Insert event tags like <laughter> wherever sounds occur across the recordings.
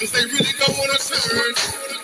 Cause they really don't wanna turn.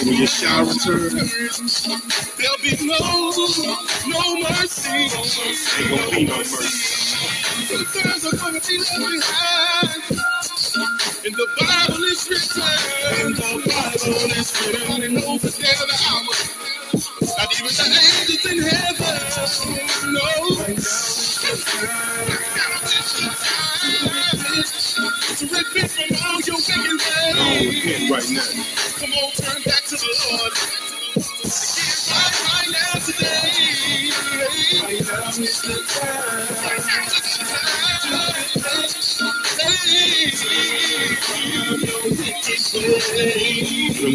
they shall return. There'll be no, no mercy. There won't be no mercy. Sometimes gonna be left behind. And the Bible is written. And the Bible is written. And over there hour. Not even the angels in heaven. No. It's a red from all your wicked ways. Right now. Come on, turn back. Lord. Right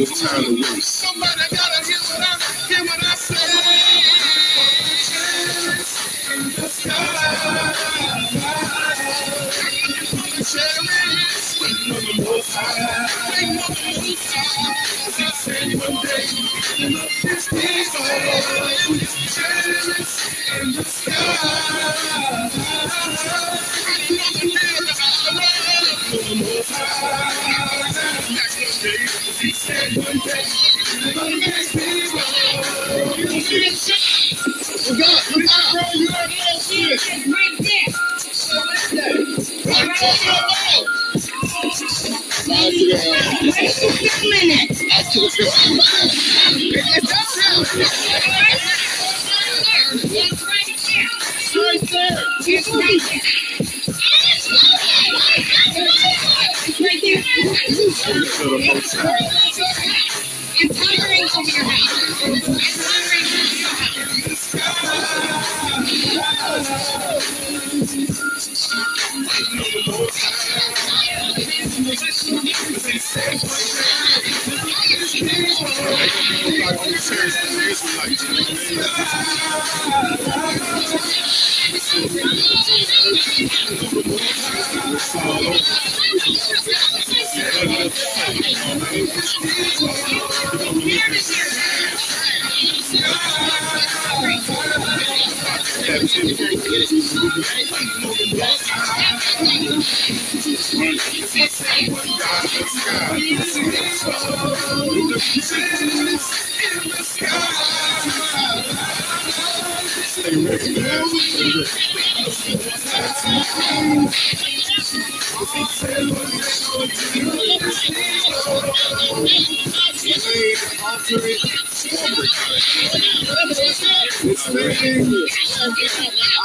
time. To waste. Somebody gotta Thank right there. Empowering over your height.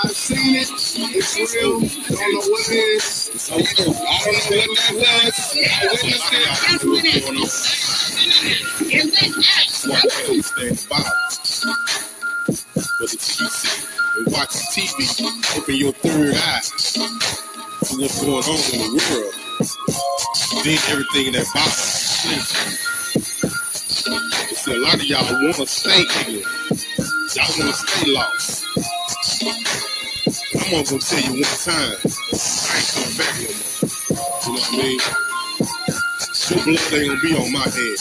I've seen it. It's real. Don't know what it is. What that was. I witnessed it. These things. And watch TV. Open your third eye to what's going on in the world. Then everything in that box. See, a lot of y'all want to stay here. Y'all want to stay lost. I'm gonna tell you one time. I ain't coming back no more. You know what I mean? Your blood ain't gonna be on my head.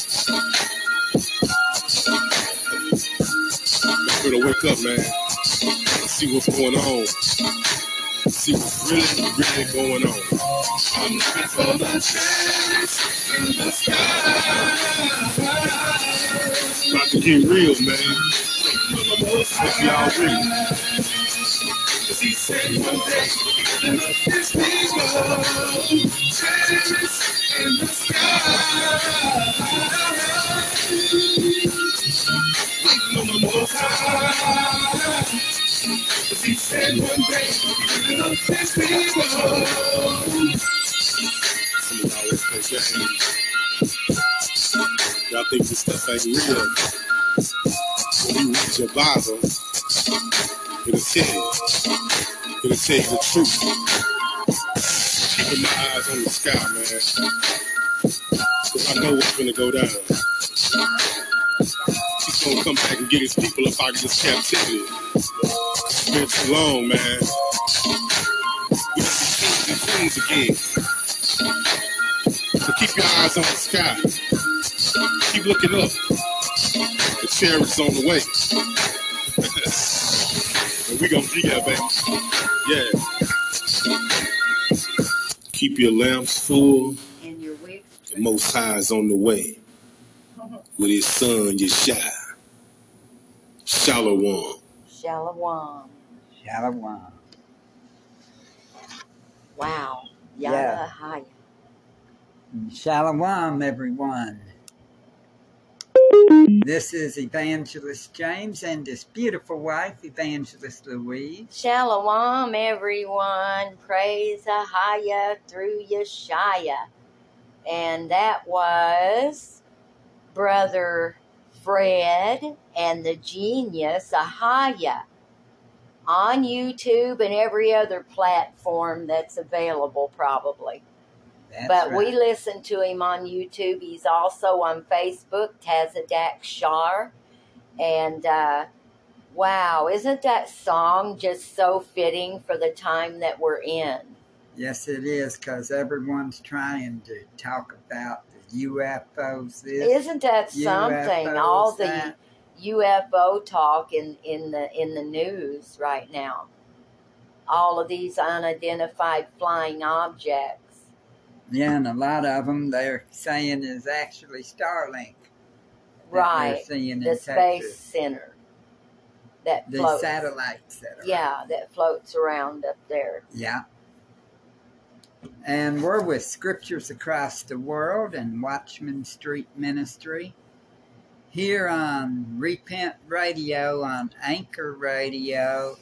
You better wake up, man. See what's going on. See what's really, really going on. I'm looking for the chance in the sky. About to get real, man. If y'all real. He said one day, Y'all think this stuff ain't real. When you read your Bible, it'll tell you. It'll tell you the truth. Keeping my eyes on the sky, man. Cause I know what's gonna go down. He's gonna come back and get his people up out of this captivity. It's been too long, man. We have to and queens again. So keep your eyes on the sky. Keep looking up. The chariot's on the way. <laughs> and we gonna be there, baby. Yeah. Keep your lamps full. And your wig. The Most High is on the way <laughs> with his son Yeshua. Shalom. Shalom. Shalom. Wow. Yeah. Yada hi. Shalom, everyone. This is Evangelist James and his beautiful wife, Evangelist Louise. Shalom, everyone. Praise Ahaya through Yeshaya. And that was Brother Fred and the genius Ahaya on YouTube and every other platform that's available, probably. That's but right. we listen to him on YouTube. He's also on Facebook, Tazadak Shar. And uh, wow, isn't that song just so fitting for the time that we're in? Yes, it is, because everyone's trying to talk about the UFOs. This, Isn't that something? UFOs, All the that. UFO talk in, in the in the news right now. All of these unidentified flying objects. Yeah, and a lot of them they're saying is actually Starlink. Right. They're seeing in The Space Texas. Center that The floats. satellites that are. Yeah, that floats around up there. Yeah. And we're with Scriptures Across the World and Watchman Street Ministry here on Repent Radio on Anchor Radio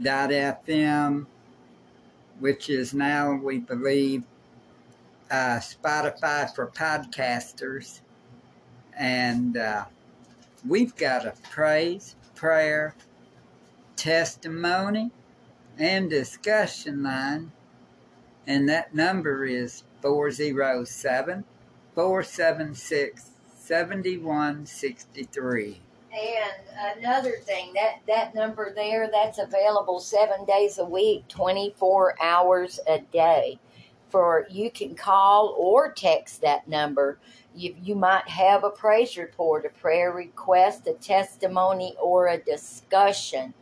dot FM, which is now, we believe, uh, Spotify for podcasters. And uh, we've got a praise, prayer, testimony, and discussion line. And that number is 407 476 7163. And another thing, that, that number there, that's available seven days a week, 24 hours a day. For you can call or text that number. You, you might have a praise report, a prayer request, a testimony, or a discussion.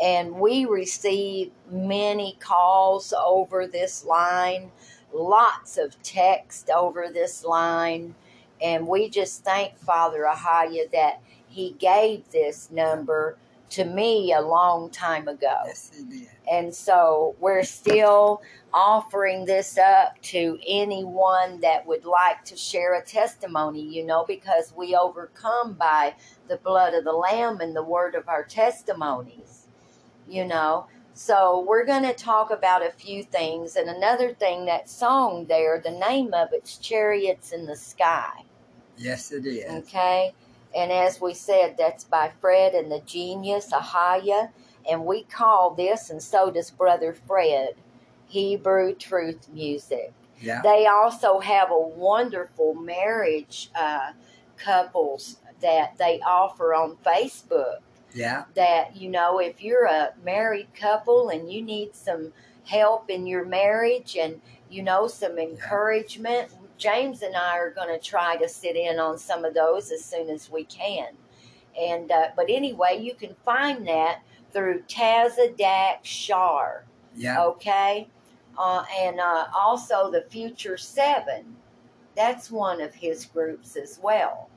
and we receive many calls over this line, lots of text over this line, and we just thank Father Ahaya that he gave this number to me a long time ago. Yes, he did. And so we're still offering this up to anyone that would like to share a testimony, you know, because we overcome by the blood of the Lamb and the word of our testimonies, you know. So we're going to talk about a few things. And another thing, that song there, the name of it's Chariots in the Sky. Yes, it is. Okay. And as we said, that's by Fred and the Genius, Ahaya. And we call this, and so does Brother Fred, Hebrew Truth Music. Yeah. They also have a wonderful marriage uh, couples that they offer on Facebook. Yeah. That, you know, if you're a married couple and you need some help in your marriage and, you know, some encouragement, James and I are going to try to sit in on some of those as soon as we can. And, uh, but anyway, you can find that through Tazadak Shar Yeah. okay? Uh, and uh, also the future seven. That's one of his groups as well.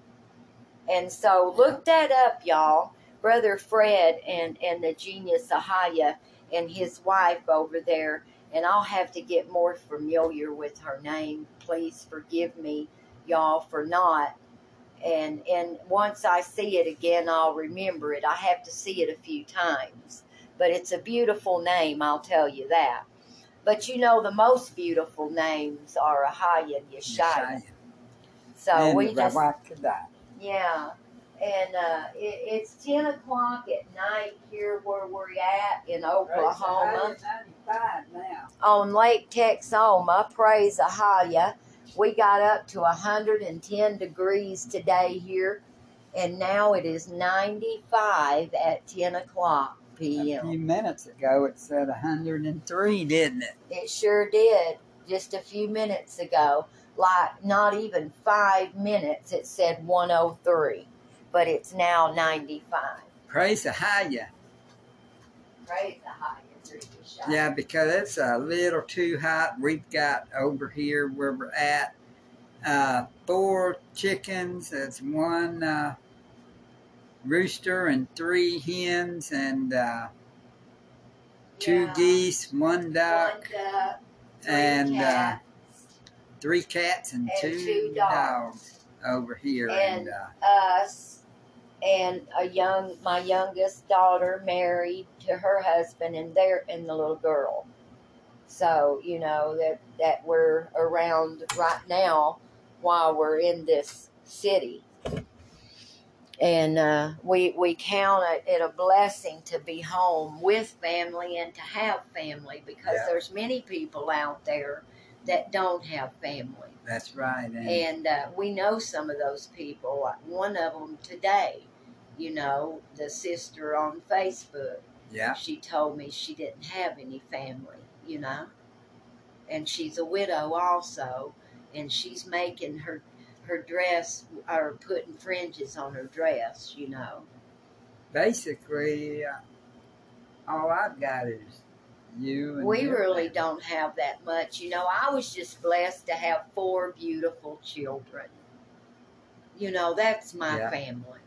And so look that up y'all. Brother fred and and the genius ahaya and his wife over there and i'll have to get more familiar with her name please forgive me y'all for not and and once i see it again i'll remember it i have to see it a few times but it's a beautiful name, I'll tell you that. But you know, the most beautiful names are Ahaya and Yeshaya. So and we just, Rawakadah. yeah. And uh, it, it's 10 o'clock at night here where we're at in Oklahoma now. on Lake Texoma. Praise Ahaya. We got up to 110 degrees today here, and now it is 95 at 10 o'clock p.m. A few minutes ago, it said 103, didn't it? It sure did just a few minutes ago. Like not even five minutes, it said 103, but it's now 95. Praise the higher. Praise the highest. Yeah, because it's a little too hot. We've got over here where we're at uh, four chickens. It's one uh, rooster and three hens and uh, two Yeah. geese, one duck, One duck, and uh, cats, three cats and, And two, two dogs. dogs. over here. And- And, uh, us, and a young, my youngest daughter married to her husband, and they're and the little girl. So you know that that we're around right now while we're in this city. And uh, we we count it, it a blessing to be home with family and to have family because Yeah. there's many people out there that don't have family. that's right. And, And uh, we know some of those people. Like one of them today, you know, the sister on Facebook, yeah, she told me she didn't have any family, you know. And she's a widow also, and she's making her her dress or putting fringes on her dress, you know. basically, uh, all I've got is you. And We really family. don't have that much, you know. I was just blessed to have four beautiful children. You know, that's my Yeah. family.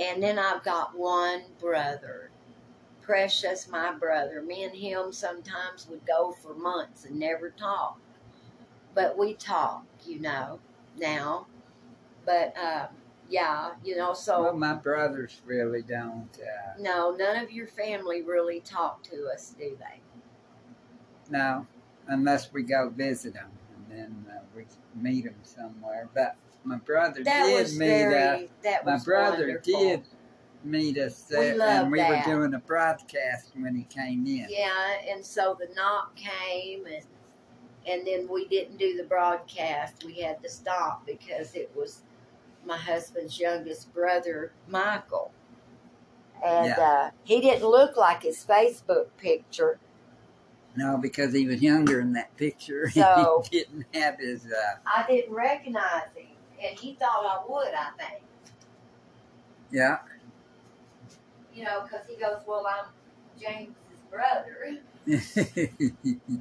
And then I've got one brother. Precious, my brother. Me and him sometimes would go for months and never talk. But we talk, you know, now. But, um, yeah, you know, so. Well, my brothers really don't. Uh, no, none of your family really talk to us, do they? no, unless we go visit them, and then uh, we meet them somewhere. But my brother That did meet very. us. that My brother wonderful. did meet us there, love and we that. were doing a broadcast when he came in. Yeah, and so the knock came, and and then we didn't do the broadcast. We had to stop because it was my husband's youngest brother, Michael, and Yeah. uh, he didn't look like his Facebook picture. No, because he was younger in that picture. <laughs> So- he didn't have his. Uh, I didn't recognize him, and he thought I would. I think yeah, you know because he goes, "Well, I'm James's brother. <laughs>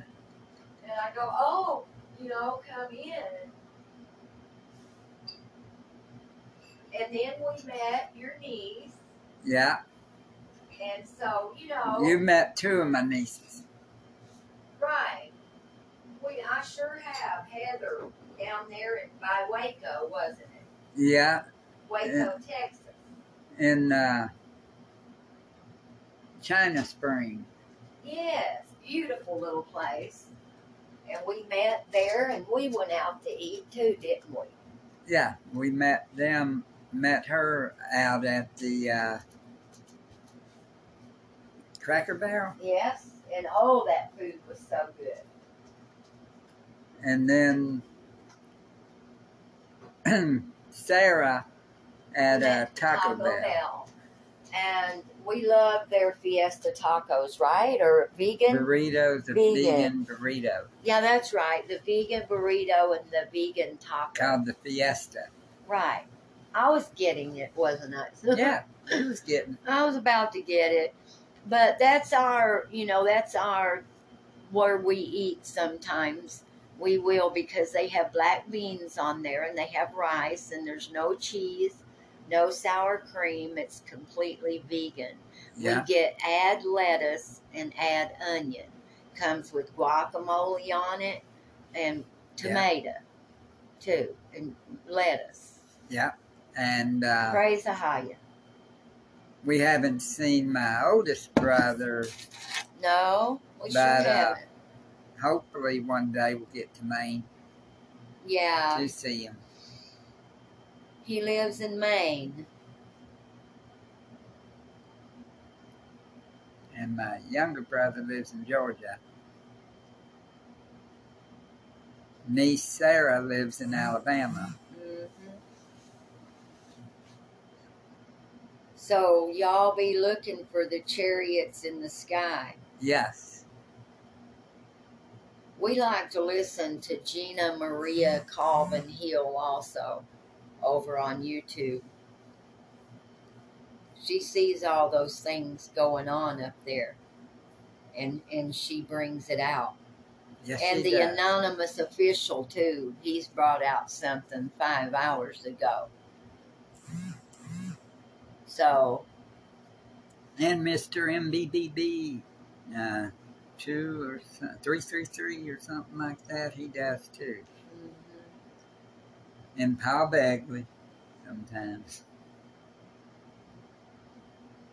And I go, oh, you know, come in. And then we met your niece. yeah, And so, you know, you met two of my nieces. right. We, I sure have Heather down there in, by Waco, wasn't it? Yeah, Waco, Texas. in uh, China Spring. Yes, beautiful little place. And we met there and we went out to eat too, didn't we? Yeah, we met them, met her out at the uh, Cracker Barrel. Yes. And all that food was so good. And then <clears throat> Sarah at uh, Met Taco, Bell. And we love their Fiesta tacos, right? Or vegan? Burritos, a Vegan. vegan burrito Yeah, that's right. The vegan burrito and the vegan taco. called the Fiesta. Right. I was getting it, wasn't I? <laughs> Yeah, I was getting. I was about to get it. But that's our, you know, that's our where we eat sometimes. We will because they have black beans on there and they have rice and there's no cheese, no sour cream. It's completely vegan. Yeah, We get add lettuce and add onion. Comes with guacamole on it and tomato too and lettuce. Yeah. And uh, Praise Ahaya. we haven't seen my oldest brother. No, we sure But, uh, haven't. Hopefully, one day we'll get to Maine Yeah, to see him. he lives in Maine. And my younger brother lives in Georgia. Niece Sarah lives in Alabama. hmm So y'all be looking for the chariots in the sky. Yes. We like to listen to Gina Maria Calvin Hill also over on YouTube. She sees all those things going on up there and and she brings it out. Yes, and the does. anonymous official too, he's brought out something five hours ago. So and Mr. MBBB, uh, two or three three three or something like that. He does too. mhm. And Paul Begley, sometimes.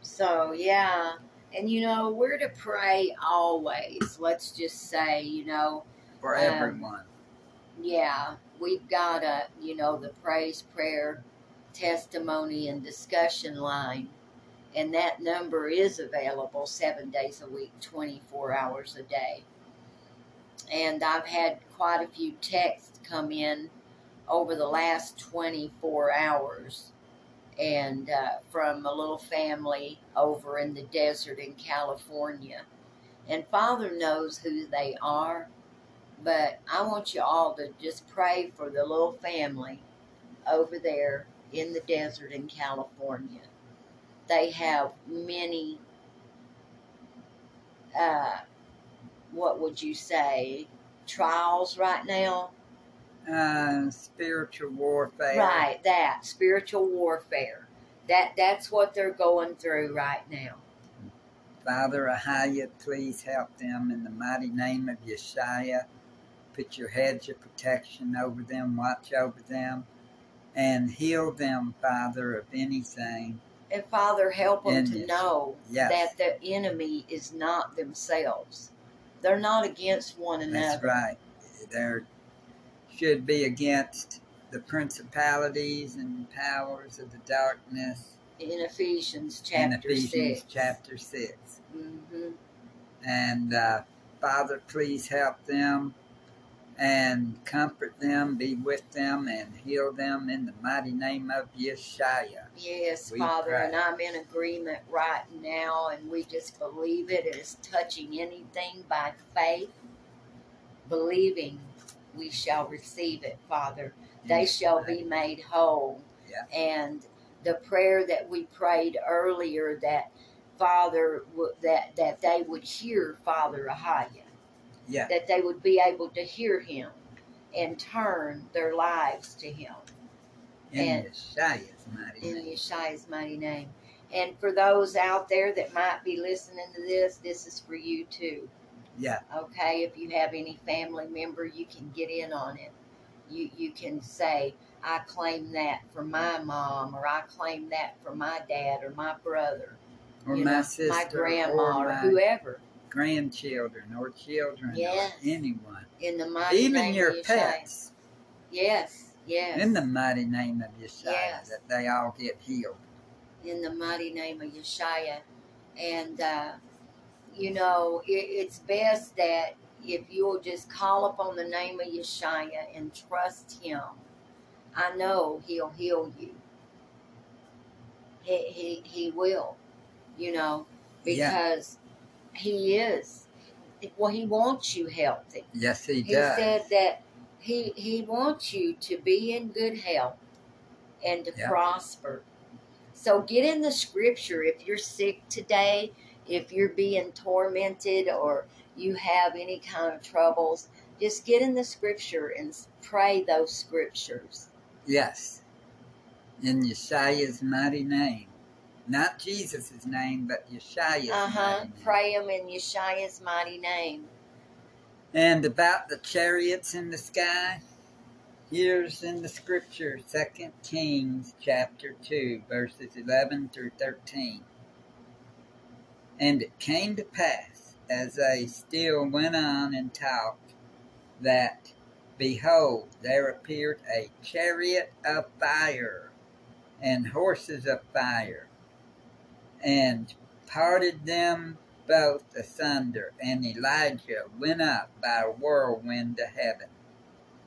So yeah, and you know we're to pray always. Let's just say, you know, For Um, everyone. yeah, we've got a you know the praise, prayer, testimony, and discussion line, and that number is available seven days a week, twenty four hours a day. And I've had quite a few texts come in over the last twenty four hours and uh, from a little family over in the desert in California. And Father knows who they are, but I want you all to just pray for the little family over there in the desert in California. They have many, uh, what would you say, trials right now? Uh, spiritual warfare. Right, that spiritual warfare. That that's what they're going through right now. Father Ahaya, please help them in the mighty name of Yeshua. Put your hedge of protection over them, watch over them, and heal them, Father, of anything. And Father, help them And to know Yes, that the enemy is not themselves. They're not against one another. that's right. There should be against the principalities and powers of the darkness In Ephesians chapter in Ephesians 6. chapter 6. hmm And uh, Father, please help them and comfort them, be with them, and heal them in the mighty name of Yeshua. Yes, We Father, pray. and I'm in agreement right now, and we just believe it is touching anything by faith, believing we shall receive it, Father. They shall be made whole. Yeah. And the prayer that we prayed earlier that Father w- that that they would hear Father Ahaya, Yeah. that they would be able to hear him and turn their lives to him In And- Yeshua's mighty in name. Yeshua's mighty name. And for those out there that might be listening to this, this is for you too. Yeah. Okay, if you have any family member, you can get in on it. You you can say, I claim that for my mom, or I claim that for my dad or my brother, Or my know, sister. my grandma, or or whoever. Grandchildren or children Yes. or anyone. In the mighty Even name your pets. Yes, yes. In the mighty name of Yeshua, Yes. that they all get healed. in the mighty name of Yeshua. And, uh, you know, it, it's best that if you'll just call upon the name of Yeshua and trust Him, I know He'll heal you. He, he, he will, you know, Yeah. He is. Well, He wants you healthy. Yes, he, He does. said that he he wants you to be in good health and to Yeah. prosper. So get in the scripture if you're sick today, if you're being tormented or you have any kind of troubles, just get in the scripture and pray those scriptures. yes. In Yeshua's mighty name. Not Jesus' name, but Yeshua's Uh huh. name. Pray him in Yeshua's mighty name. And about the chariots in the sky, here's in the scripture, 2 Kings chapter 2, verses 11 through 13. And it came to pass, as they still went on and talked, that, behold, there appeared a chariot of fire, and horses of fire, and parted them both asunder, and Elijah went up by a whirlwind to heaven.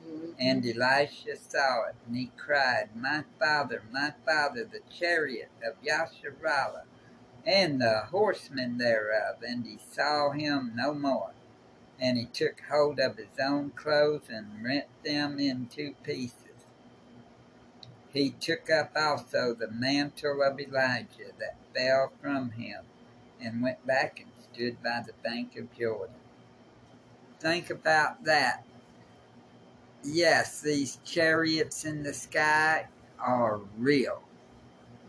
Mhm. And Elisha saw it, and he cried, My father, my father, the chariot of Yasharallah, and the horsemen thereof. And he saw him no more. And he took hold of his own clothes and rent them in two pieces. He took up also the mantle of Elijah that fell from him, and went back and stood by the bank of Jordan. Think about that. Yes, these chariots in the sky are real.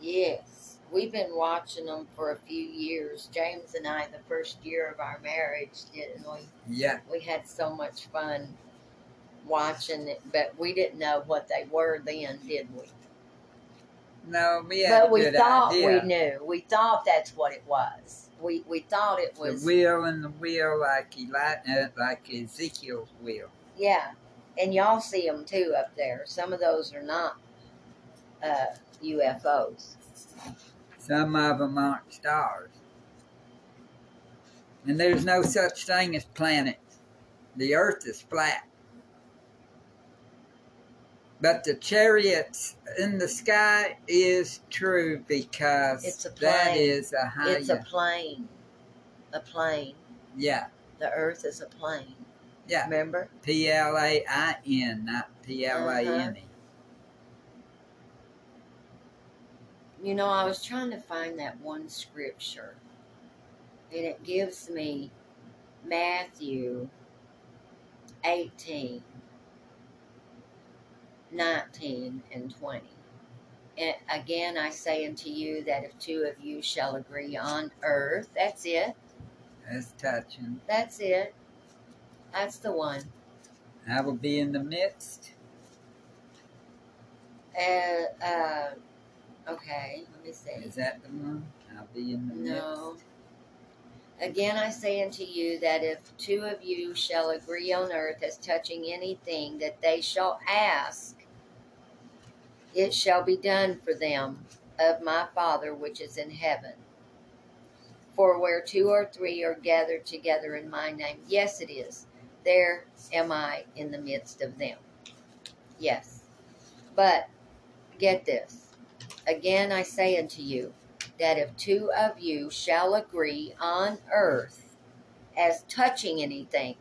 Yes, we've been watching them for a few years. James and I, the first year of our marriage, didn't we? Yeah, We had so much fun watching it, but we didn't know what they were then, did we? No, we had but we thought idea. we knew. We thought that's what it was. We we thought it was the wheel and the wheel like Eli, uh, like Ezekiel's wheel. yeah. And y'all see them too up there. Some of those are not uh, UFOs. Some of them aren't stars. And there's no such thing as planets. The earth is flat. But the chariots in the sky is true because It's a plane. is a high. It's a plane. A plane. yeah, The Earth is a plane. yeah. Remember? P L A I N, not P L A N E. Uh-huh. You know, I was trying to find that one scripture, and it gives me Matthew 18, 19, and 20. And again, I say unto you that if two of you shall agree on earth, that's it. That's touching. That's it. That's the one. I will be in the midst. Uh, uh, okay, let me see. Is that the one? I'll be in the No. midst. Again, I say unto you that if two of you shall agree on earth as touching anything that they shall ask, it shall be done for them of my Father which is in heaven. For where two or three are gathered together in my name, yes, it is, there am I in the midst of them. Yes. But get this. Again, I say unto you, that if two of you shall agree on earth as touching anything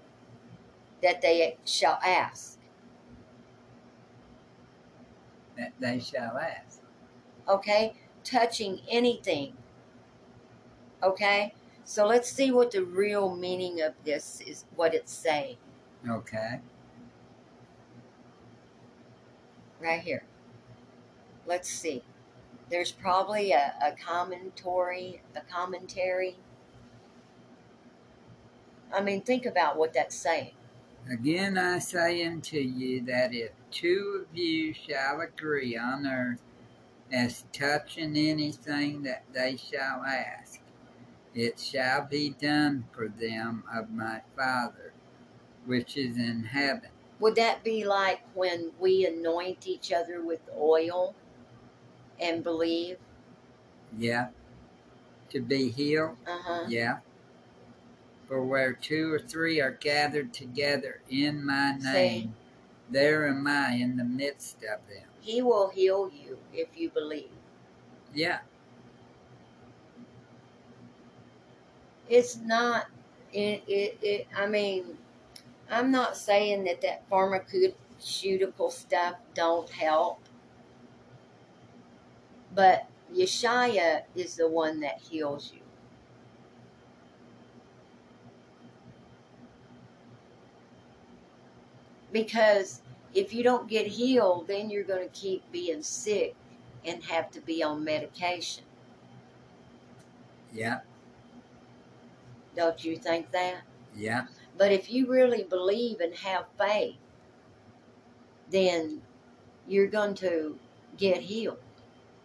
that they shall ask. That they shall ask. Okay? Touching anything Okay? So let's see what the real meaning of this is, what it's saying Okay. right here. Let's see. There's probably a, a commentary, a commentary. I mean, think about what that's saying. Again I say unto you that if two of you shall agree on earth as touching anything that they shall ask, it shall be done for them of my Father which is in heaven. Would that be like when we anoint each other with oil and believe? Yeah. To be healed. Uh huh. Yeah. For where two or three are gathered together in my See? There am I in the midst of them. He will heal you if you believe. Yeah. It's not. It, it, it. I mean, I'm not saying that that pharmaceutical stuff don't help, but Yeshaya is the one that heals you. Because if you don't get healed, then you're going to keep being sick and have to be on medication. Yeah. Don't you think that? Yeah. But if you really believe and have faith, then you're going to get healed.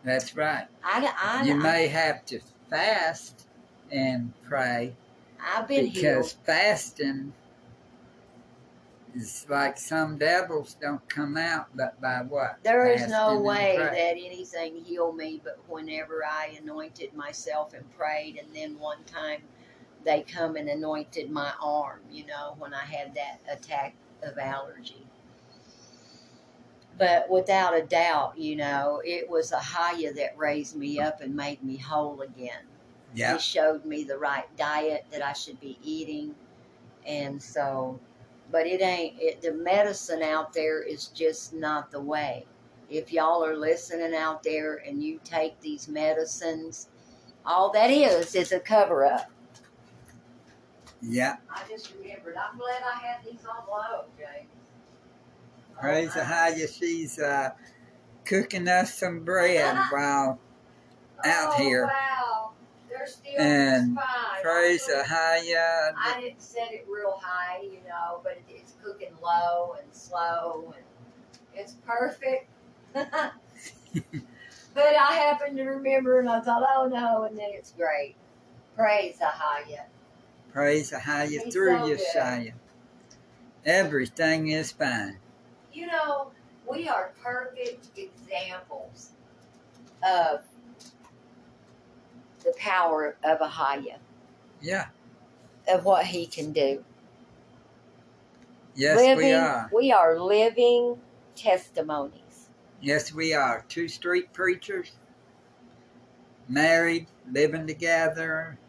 That's right. I, I, You I, may have to fast and pray I've been because healed. fasting is like some devils don't come out but by what? There is no way that anything healed me but whenever I anointed myself and prayed, and then one time they come and anointed my arm, you know, when I had that attack of allergy. But without a doubt, you know, it was Ahaya that raised me up and made me whole again. Yeah. He showed me the right diet that I should be eating. And so, but it ain't, it, the medicine out there is just not the way. If y'all are listening out there and you take these medicines, all that is is a cover up. Yeah. I just remembered. I'm glad I had these on low, James. Praise Ahaya. She's uh, cooking us some bread <laughs> while out oh, here. Wow. And praise Ahaya. I didn't set it real high, you know, but it, it's cooking low and slow, and it's perfect. <laughs> but I happened to remember, and I thought, oh no, and then it's great. Praise Ahaya. Praise the He's through so. Yeshaya. Everything is fine. You know, we are perfect examples of the power of Ahaya, Yeah. of what he can do. Yes, living, we are. we are living testimonies. Yes, we are. Two street preachers, married, living together,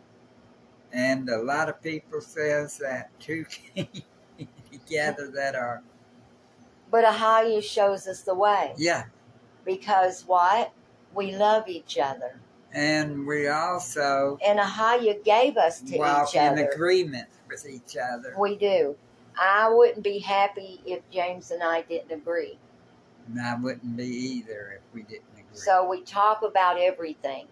and a lot of people says that two <laughs> together that are But Ahaya shows us the way. yeah, Because what? We love each other. And we also And Ahaya gave us to walk each other. in agreement with each other. We do. I wouldn't be happy if James and I didn't agree. And I wouldn't be either if we didn't agree. So we talk about everything.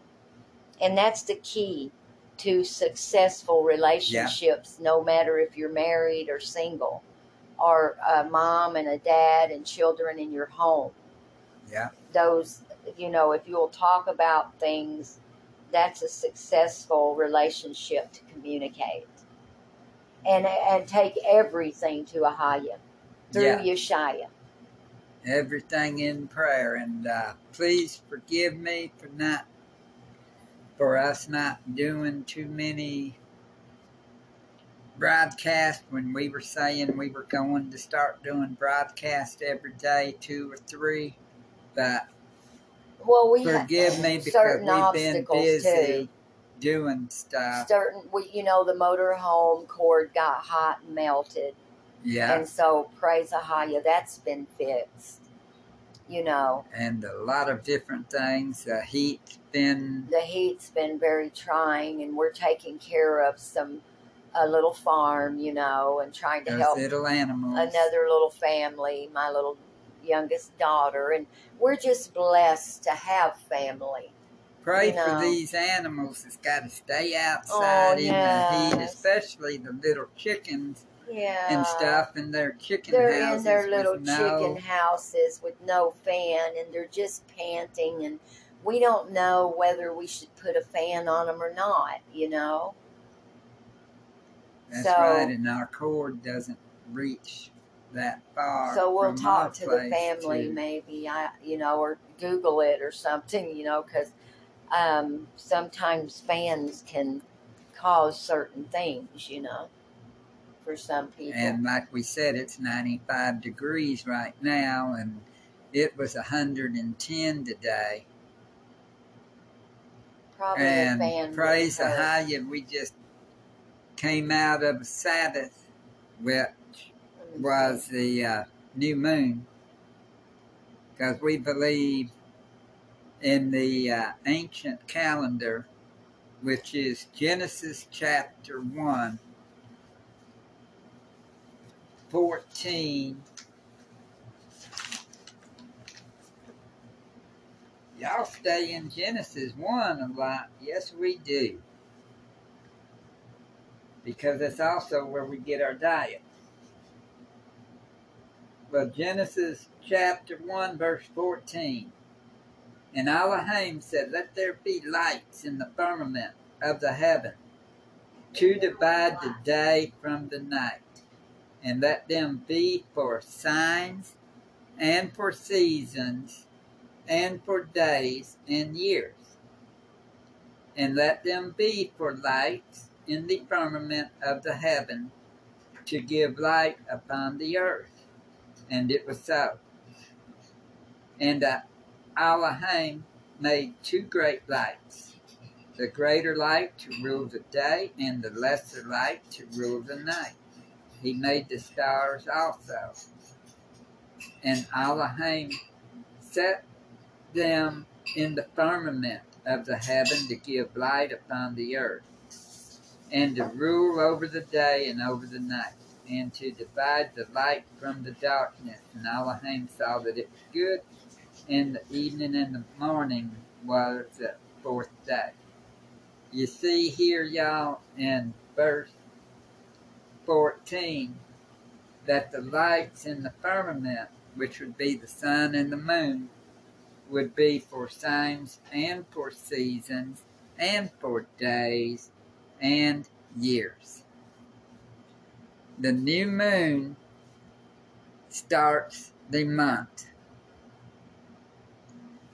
And that's the key to successful relationships, no matter if you're married or single, or a mom and a dad and children in your home. yeah, Those, you know, if you'll talk about things, that's a successful relationship to communicate. And, and take everything to Ahaya through Yeah. Yeshaya. everything in prayer. And uh, please forgive me for not, for us not doing too many broadcasts when we were saying we were going to start doing broadcast every day, two or three. But Well, we forgive me because certain we've been obstacles, busy too. doing stuff. certain we you know the motor home cord got hot and melted Yeah, and so praise Ahaya that's been fixed you know. and a lot of different things. The heat's been The heat's been very trying, and we're taking care of some a little farm, you know, and trying to help little animals. another little family, my little youngest daughter, and we're just blessed to have family. Pray you know. for these animals that's got to stay oh, outside Oh, in the heat, especially the little chickens Yeah. and stuff in their chicken They're houses. in their little no, chicken houses with no fan, and they're just panting, and we don't know whether we should put a fan on them or not. You know. That's so- right, and our cord doesn't reach that far. So we'll talk to the family, to- maybe I, you know, or Google it or something, you know, because um, sometimes fans can cause certain things, you know, for some people. And like we said, it's 95 degrees right now, and it was 110 today. Probably a fan. praise the wouldn't hurt. high, we just came out of Sabbath, me was the uh, new moon, because we believe in the uh, ancient calendar, which is Genesis chapter 1, 14. Y'all stay in Genesis 1 a lot. Yes, we do. Because that's also where we get our diet. But Genesis chapter 1, verse 14. And Elohim said, Let there be lights in the firmament of the heaven to divide the day from the night, and let them be for signs and for seasons and for days and years. And let them be for lights in the firmament of the heaven to give light upon the earth. And it was so. And uh, Elohim made two great lights the greater light to rule the day, and the lesser light to rule the night. He made the stars also. And Elohim set them in the firmament of the heaven to give light upon the earth, and to rule over the day and over the night, and to divide the light from the darkness. And Elohim saw that it was good, and the evening and the morning was the fourth day. You see here, y'all, in verse 14, that the lights in the firmament, which would be the sun and the moon, would be for signs and for seasons and for days and years. The new moon starts the month.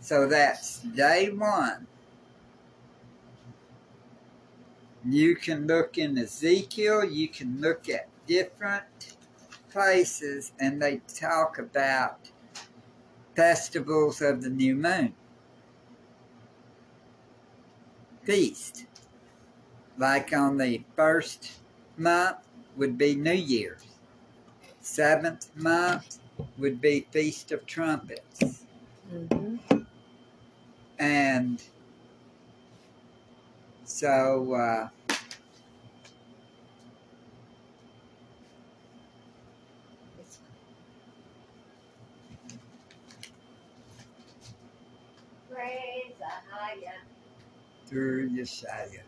So that's day one. You can look in Ezekiel, you can look at different places, and they talk about festivals of the new moon. Feast. Like on the first month would be New Year's. Seventh month would be Feast of Trumpets. Mhm. And so, uh, Praise Ahaya. through Yeshaya.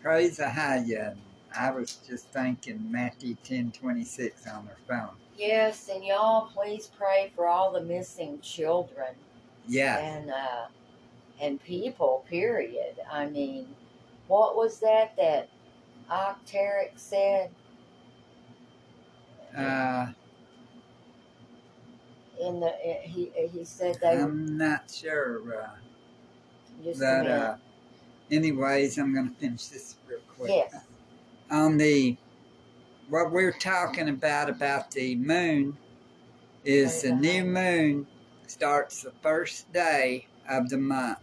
Praise Ahaya. I was just thinking Matthew ten twenty six on her phone. Yes, and y'all please pray for all the missing children Yeah. and uh, and people. Period. I mean, what was that that Octeric said Uh, in the? He he said they I'm not sure. Uh, just minute. uh, anyways, I'm going to finish this real quick. yes. On the what we're talking about about the moon is the uh-huh. new moon starts the first day of the month.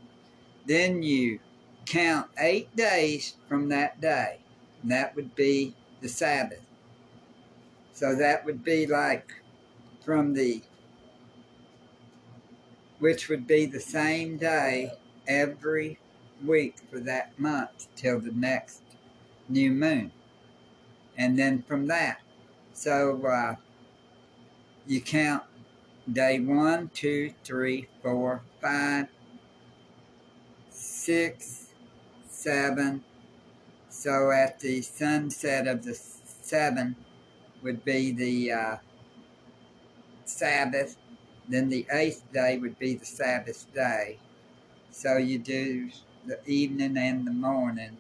Then you count eight days from that day. And that would be the sabbath. So that would be like from the which would be the same day every week for that month till the next new moon. And then from that, so uh, you count day one, two, three, four, five, six, seven. So at the sunset of the seven would be the uh, Sabbath. Then the eighth day would be the Sabbath day. So you do the evening and the morning,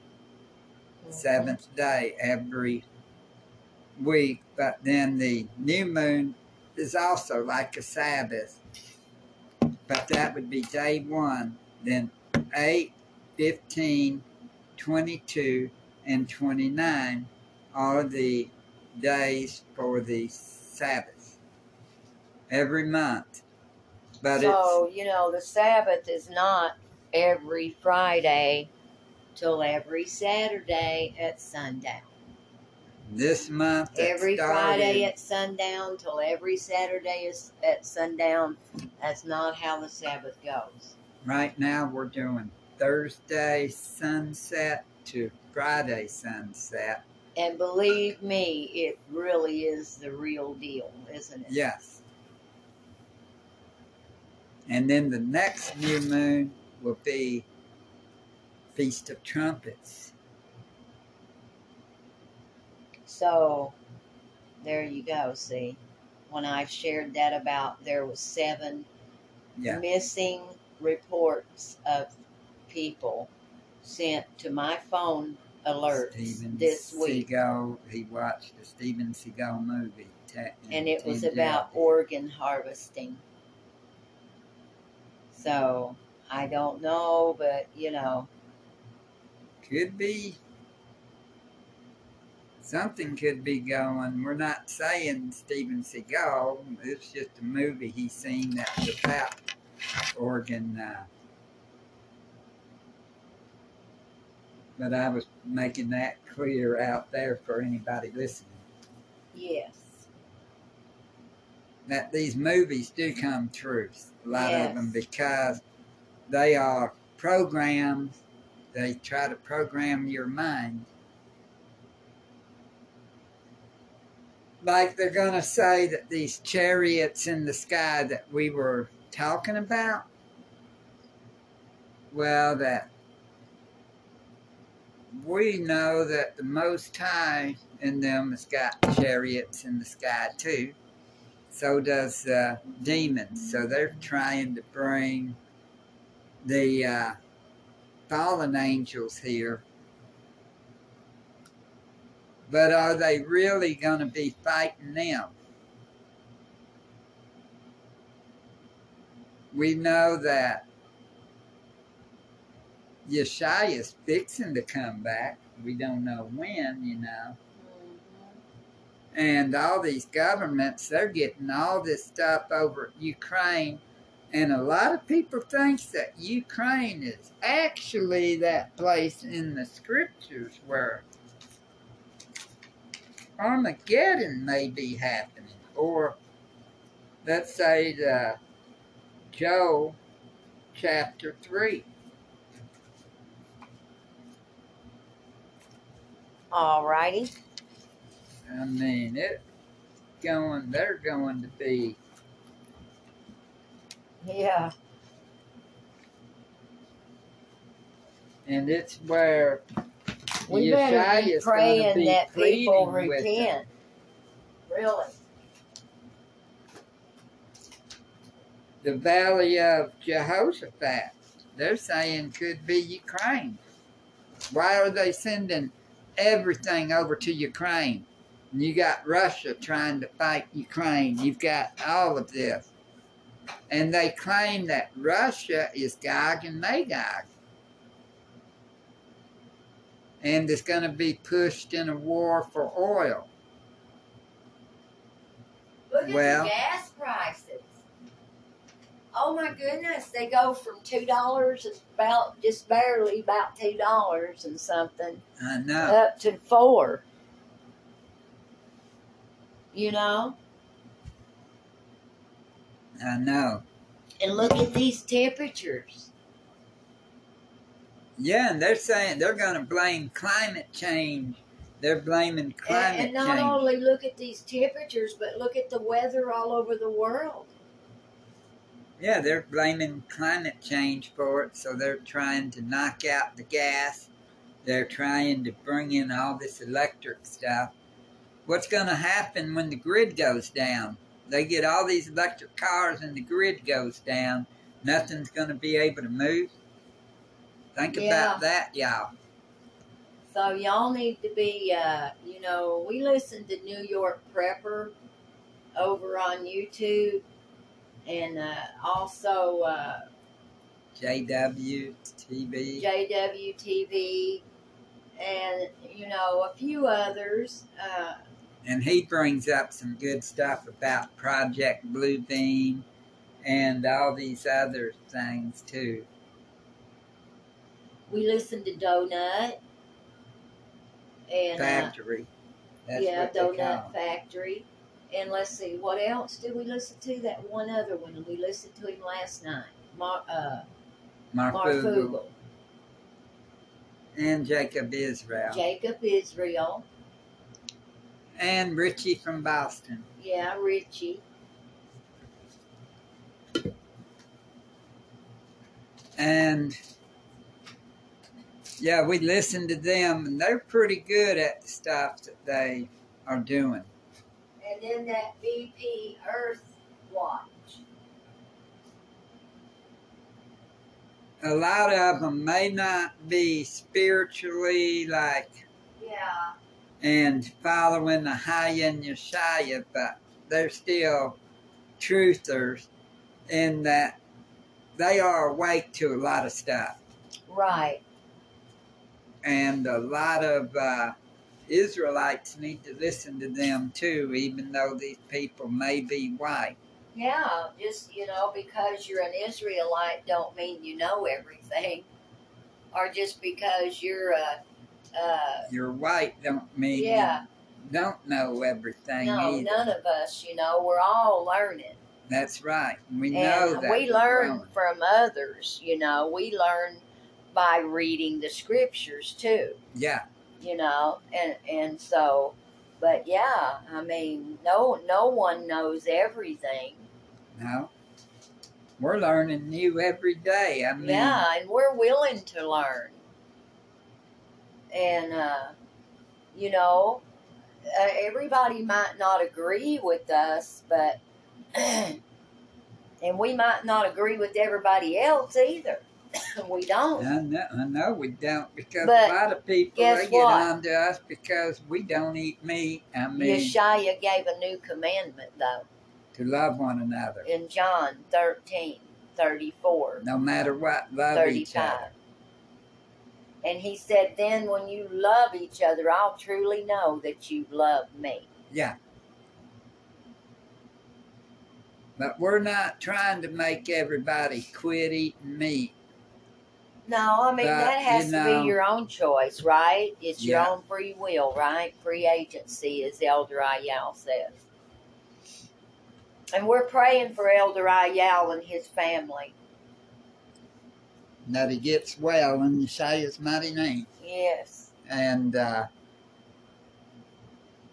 seventh day every week. But then the new moon is also like a Sabbath. But that would be day one. Then 8, 15, 22, and 29 are the days for the Sabbath every month. But so, you know, the Sabbath is not every Friday till every Saturday at sundown. This month, every started, Friday at sundown till every Saturday is at sundown. That's not how the Sabbath goes. Right now, we're doing Thursday sunset to Friday sunset. And believe me, it really is the real deal, isn't it? Yes. And then the next new moon will be Feast of Trumpets. So there you go, see. When I shared that about there was seven yeah. missing reports of people sent to my phone alert Steven this week. Seagal, he watched the Steven Seagal movie. Uh, and it was about organ harvesting. So I don't know, but you know. Could be. Something could be going. We're not saying Steven Seagal. It's just a movie he's seen that's about organ. Uh, but I was making that clear out there for anybody listening. Yes. That these movies do come true, a lot yes. of them, because they are programs. They try to program your mind. Like they're going to say that these chariots in the sky that we were talking about, well, that we know that the Most High in them has got chariots in the sky too. So does uh, demons. So they're trying to bring the uh, fallen angels here. But are they really going to be fighting them? We know that Yeshua's fixing to come back. We don't know when, you know. Mm-hmm. And all these governments, they're getting all this stuff over Ukraine. And a lot of people think that Ukraine is actually that place in the scriptures where Armageddon may be happening. Or let's say the Joel chapter 3. All righty. I mean, it going. They're going to be. Yeah. And it's where we better be praying be that people repent. Really. The valley of Jehoshaphat, they're saying could be Ukraine. Why are they sending everything over to Ukraine. You got Russia trying to fight Ukraine. You've got all of this. And they claim that Russia is Gog and Magog. And it's going to be pushed in a war for oil. Look at the gas prices. Oh my goodness, they go from two dollars, about just barely about two dollars and something, I know. up to four. You know, I know. And look at these temperatures. Yeah, and they're saying they're going to blame climate change. They're blaming And, climate and not change. only look at these temperatures, but look at the weather all over the world. Yeah, they're blaming climate change for it, so they're trying to knock out the gas. They're trying to bring in all this electric stuff. What's going to happen when the grid goes down? They get all these electric cars and the grid goes down. Nothing's going to be able to move. Think Yeah. about that, y'all. So y'all need to be, uh, you know, we listen to New York Prepper over on YouTube, and uh, also uh, JW TV. JWTV, and you know a few others. Uh, and he brings up some good stuff about Project Bluebeam and all these other things too. we listen to Donut, and uh, Factory. That's yeah, what they call Donut. Factory. And let's see, what else did we listen to? That one other one. We listened to him last night. Mar, uh, Marfugel Marfugel. and Jacob Israel Jacob Israel. And Richie from Boston. Yeah, Richie. And yeah, we listen to them, and they're pretty good at the stuff that they are doing. And then that BP Earth Watch. A lot of them may not be spiritually like Yeah. And following the high Hayyan Yeshaya, but they're still truthers in that they are awake to a lot of stuff. Right. And a lot of uh, Israelites need to listen to them too, even though these people may be white. Yeah, just you know, because you're an Israelite don't mean you know everything. Or just because you're a uh You're white don't mean yeah, don't know everything no, either. none of us, you know, we're all learning. That's right. We know that. we learn from others, you know, we learn by reading the scriptures too. Yeah, you know and and so but yeah i mean no no one knows everything no. We're learning new every day. I mean, yeah and we're willing to learn and uh you know uh, everybody might not agree with us but <clears throat> and we might not agree with everybody else either <laughs> we don't I know, I know we don't because But a lot of people guess they get what? on to us because we don't eat meat. I mean, yeshaya gave a new commandment though to love one another, in john 13 34 no matter what. Love each 35. other. And he said, Then when you love each other, I'll truly know that you love me. Yeah. But we're not trying to make everybody quit eating meat. No, I mean, But, that has you to be your own choice, right? It's your Yeah. own free will, right? Free agency, as Elder Ayal says. And we're praying for Elder Ayal and his family. That he gets well and you say his mighty name. Yes. And, uh,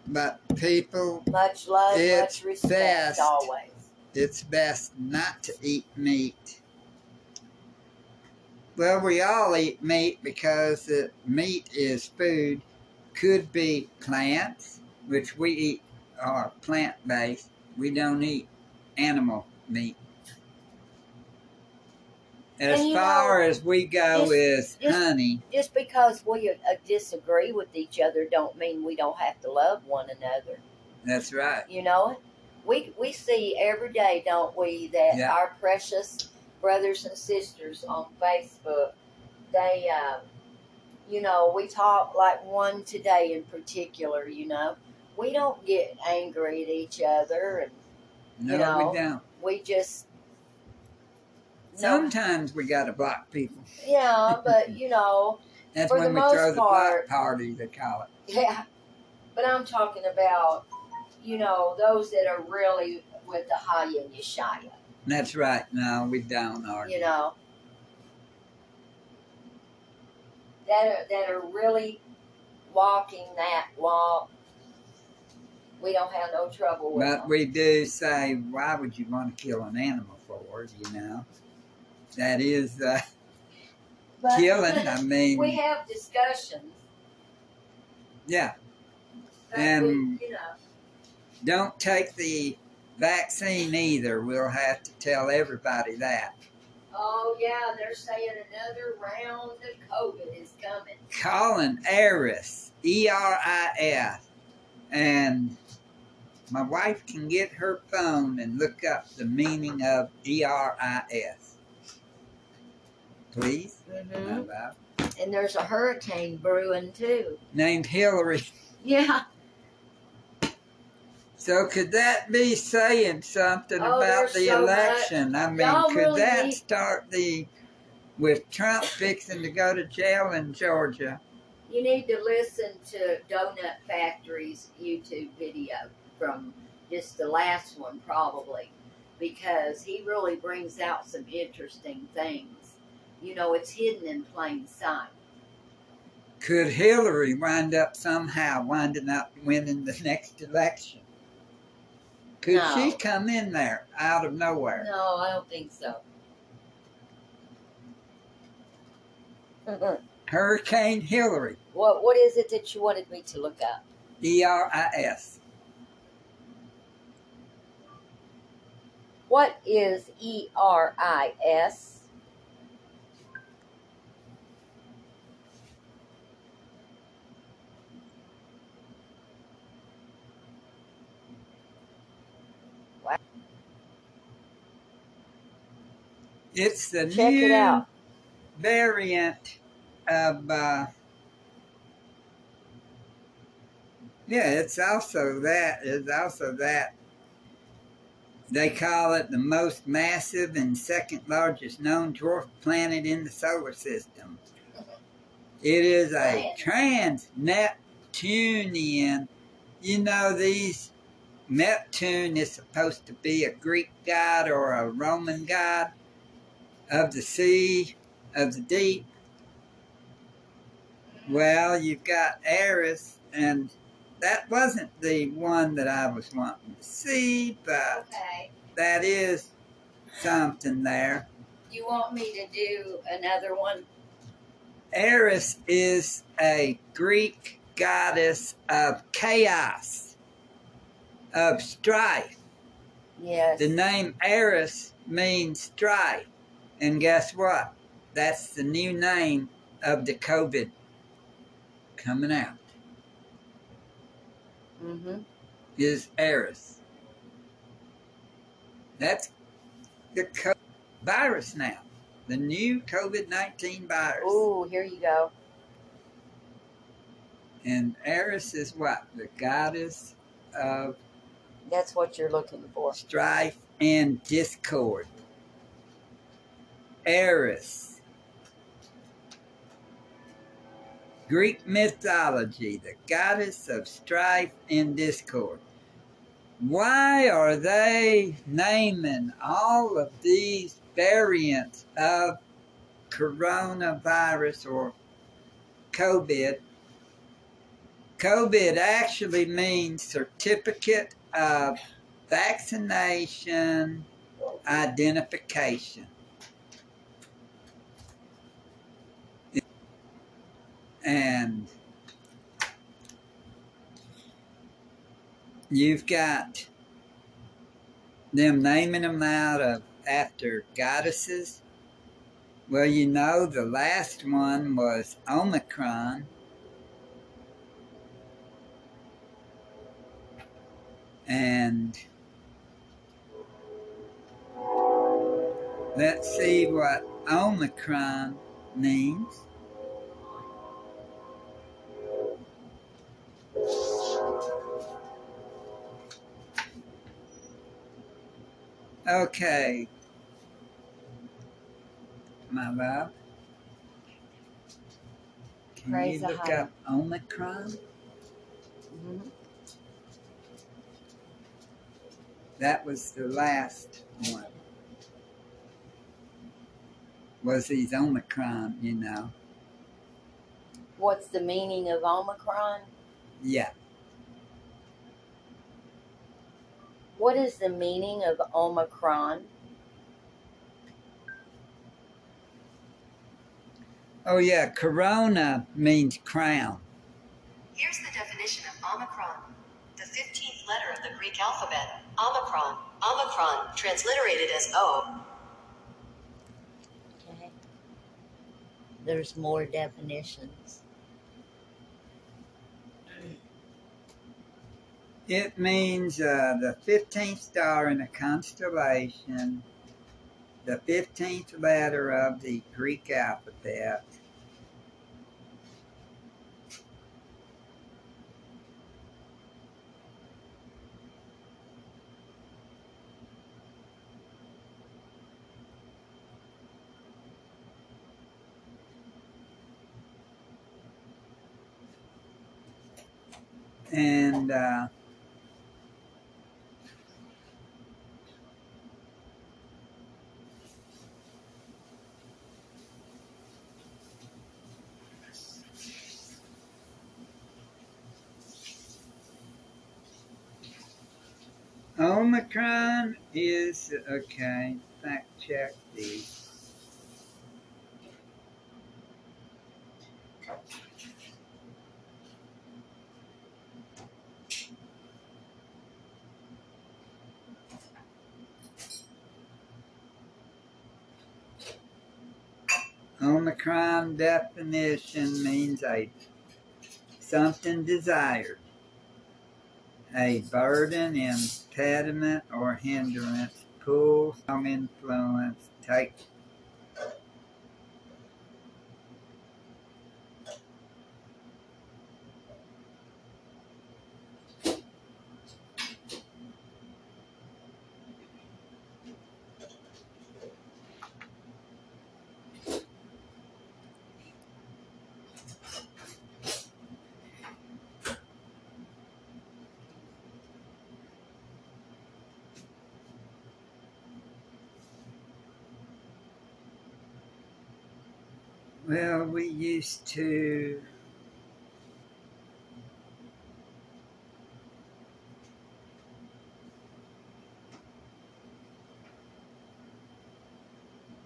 but people, Much love, It's much respect, best. always. it's best not to eat meat. Well, we all eat meat because the meat is food. Could be plants, which we eat are plant based. We don't eat animal meat. As And far know, as we go just- just- honey, Just because we uh, disagree with each other, don't mean we don't have to love one another. that's right. You know, we we see every day, don't we, that Yeah. our precious brothers and sisters on Facebook, they, uh, you know, we talk like one today in particular. You know, we don't get angry at each other, and No, You know, we don't. we just. Sometimes we got to block people. yeah, <laughs> but you know, That's For the when we most throw the block party, they call it. yeah. But I'm talking about, you know, those that are really with the Hayya Yeshaya. That's right. No, we don't argue. you know that are that are really walking that walk we don't have no trouble with But them. we do say, why would you want to kill an animal for? You know, that is uh, But killing. I <laughs> mean, we have discussions yeah. And- we, you know Don't take the vaccine either. We'll have to tell everybody that. oh yeah they're saying another round of covid is coming Colin Eris, E R I S, and my wife can get her phone and look up the meaning of E R I S. Please. hmm About- and there's a hurricane brewing too Named Hillary. yeah So could that be saying something Oh, about the so election? I mean, Y'all could really that need- start the with Trump fixing to go to jail in Georgia? You need to listen to Donut Factory's YouTube video from just the last one, probably, because he really brings out some interesting things. You know, it's hidden in plain sight. Could Hillary wind up somehow winding up winning the <laughs> next election? Could No. she come in there out of nowhere? No, I don't think so. Hurricane Hillary, what What is it that you wanted me to look up? E R I S. What is E R I S? It's the Check new it variant of. Uh, yeah, it's also that. It's also that. They call it the most massive and second largest known dwarf planet in the solar system. It is a trans Neptunian. You know, these Neptune is supposed to be a Greek god or a Roman god of the sea, of the deep. Well, you've got Eris, and that wasn't the one that I was wanting to see, but Okay. that is something there. You want me to do another one? Eris is a Greek goddess of chaos, of strife. Yes. The name Eris means strife. And guess what? That's the new name of the COVID coming out. Mm-hmm. Is Eris. That's the co- virus now. The new COVID 19 virus. Oh, here you go. And Eris is what? The goddess of That's what you're looking for. strife and discord. Eris. Greek mythology, the goddess of strife and discord. Why are they naming all of these variants of coronavirus or COVID? COVID actually means certificate of vaccination identification. And you've got them naming them out of after goddesses. Well, you know, the last one was Omicron. And let's see what Omicron means. Okay. My love. Can Praise you look up Omicron? Mhm. That was the last one. was these Omicron, you know. What's the meaning of Omicron? Yeah. What is the meaning of Omicron? Oh, yeah, Corona means crown. Here's the definition of Omicron. The 15th letter of the Greek alphabet. Omicron. Omicron, transliterated as O. Okay. There's more definitions. It means uh, the 15th star in the constellation, the 15th letter of the Greek alphabet. And uh, Omicron is okay. Fact check the. Omicron definition means a something desired, a burden, impediment, or hindrance, pull, some influence, take. Well, we used to.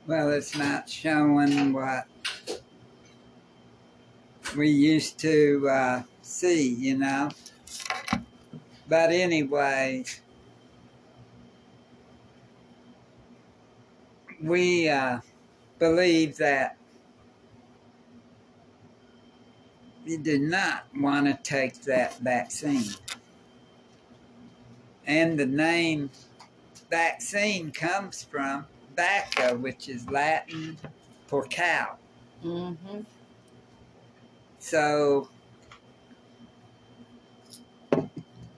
Well, it's not showing what we used to uh, see, you know. But anyway, we uh, believe that you do not want to take that vaccine. And the name vaccine comes from vacca, which is Latin for cow. Mm-hmm. So,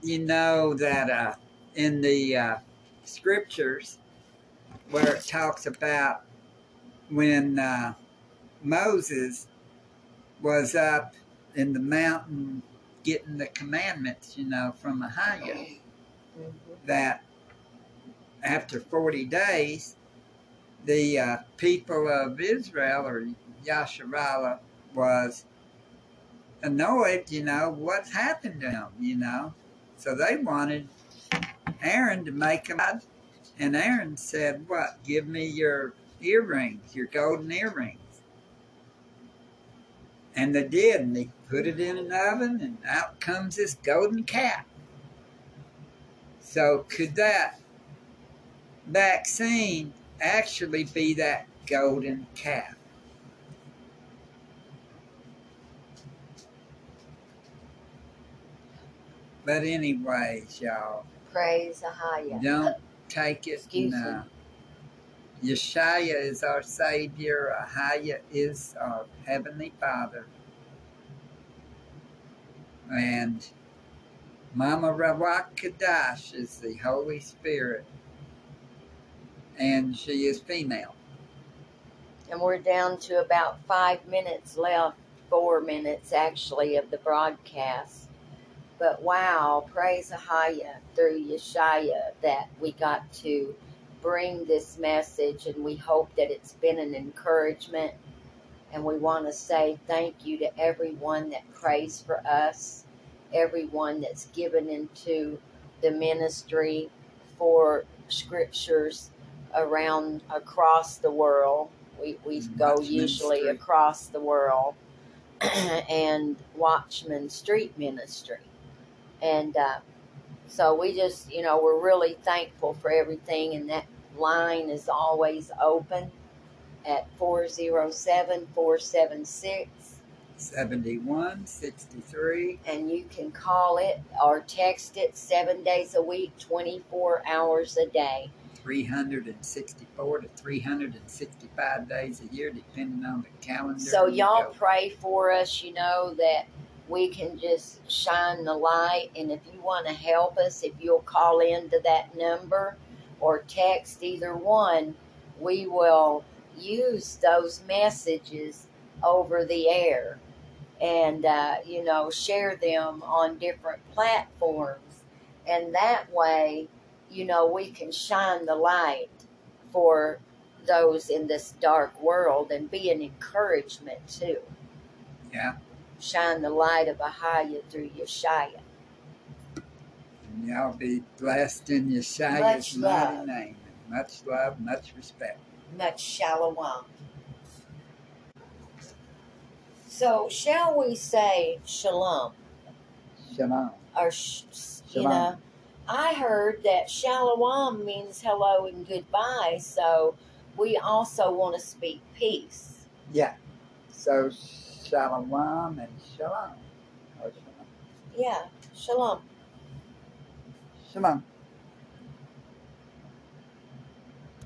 you know that uh, in the uh, scriptures, where it talks about when uh, Moses was up in the mountain getting the commandments, you know, from Ahaya, Mm-hmm. that after 40 days, the uh, people of Israel or Yasharala was annoyed, you know, what's happened to them, you know. So they wanted Aaron to make them. And Aaron said, What? Give me your earrings, your golden earrings. And they did, and they put it in an oven, and out comes this golden calf. So, could that vaccine actually be that golden calf? But, anyways, y'all, Praise Ahaya. don't take it. Excuse me. No. Yeshua is our Savior. Ahaya is our Heavenly Father. And Mama Rawak Kadash is the Holy Spirit. And she is female. And we're down to about five minutes left, four minutes actually, of the broadcast. But wow, praise Ahaya through Yeshaya that we got to bring this message, and we hope that it's been an encouragement. And we want to say thank you to everyone that prays for us, everyone that's given into the ministry for scriptures around across the world. We, we go Watchman usually Street. across the world <clears throat> and Watchman Street Ministry. And uh, so we just, you know, we're really thankful for everything. And that line is always open at 407 476. 71, 63. And you can call it or text it seven days a week, 24 hours a day. 364 to 365 days a year, depending on the calendar. So y'all pray for us, you know, that we can just shine the light. And if you want to help us, if you'll call into that number or text either one, we will use those messages over the air and, uh, you know, share them on different platforms. And that way, you know, we can shine the light for those in this dark world and be an encouragement too. Yeah, Shine the light of Ahaya through Yeshaya. and y'all be blessed in Yeshua's mighty love. name. Much love, much respect. Much shalom. So, shall we say shalom? Shalom. Or, sh- you know, I heard that shalom means hello and goodbye, so we also want to speak peace. Yeah. So shalom and shalom. Or shalom. Yeah, shalom. Shalom.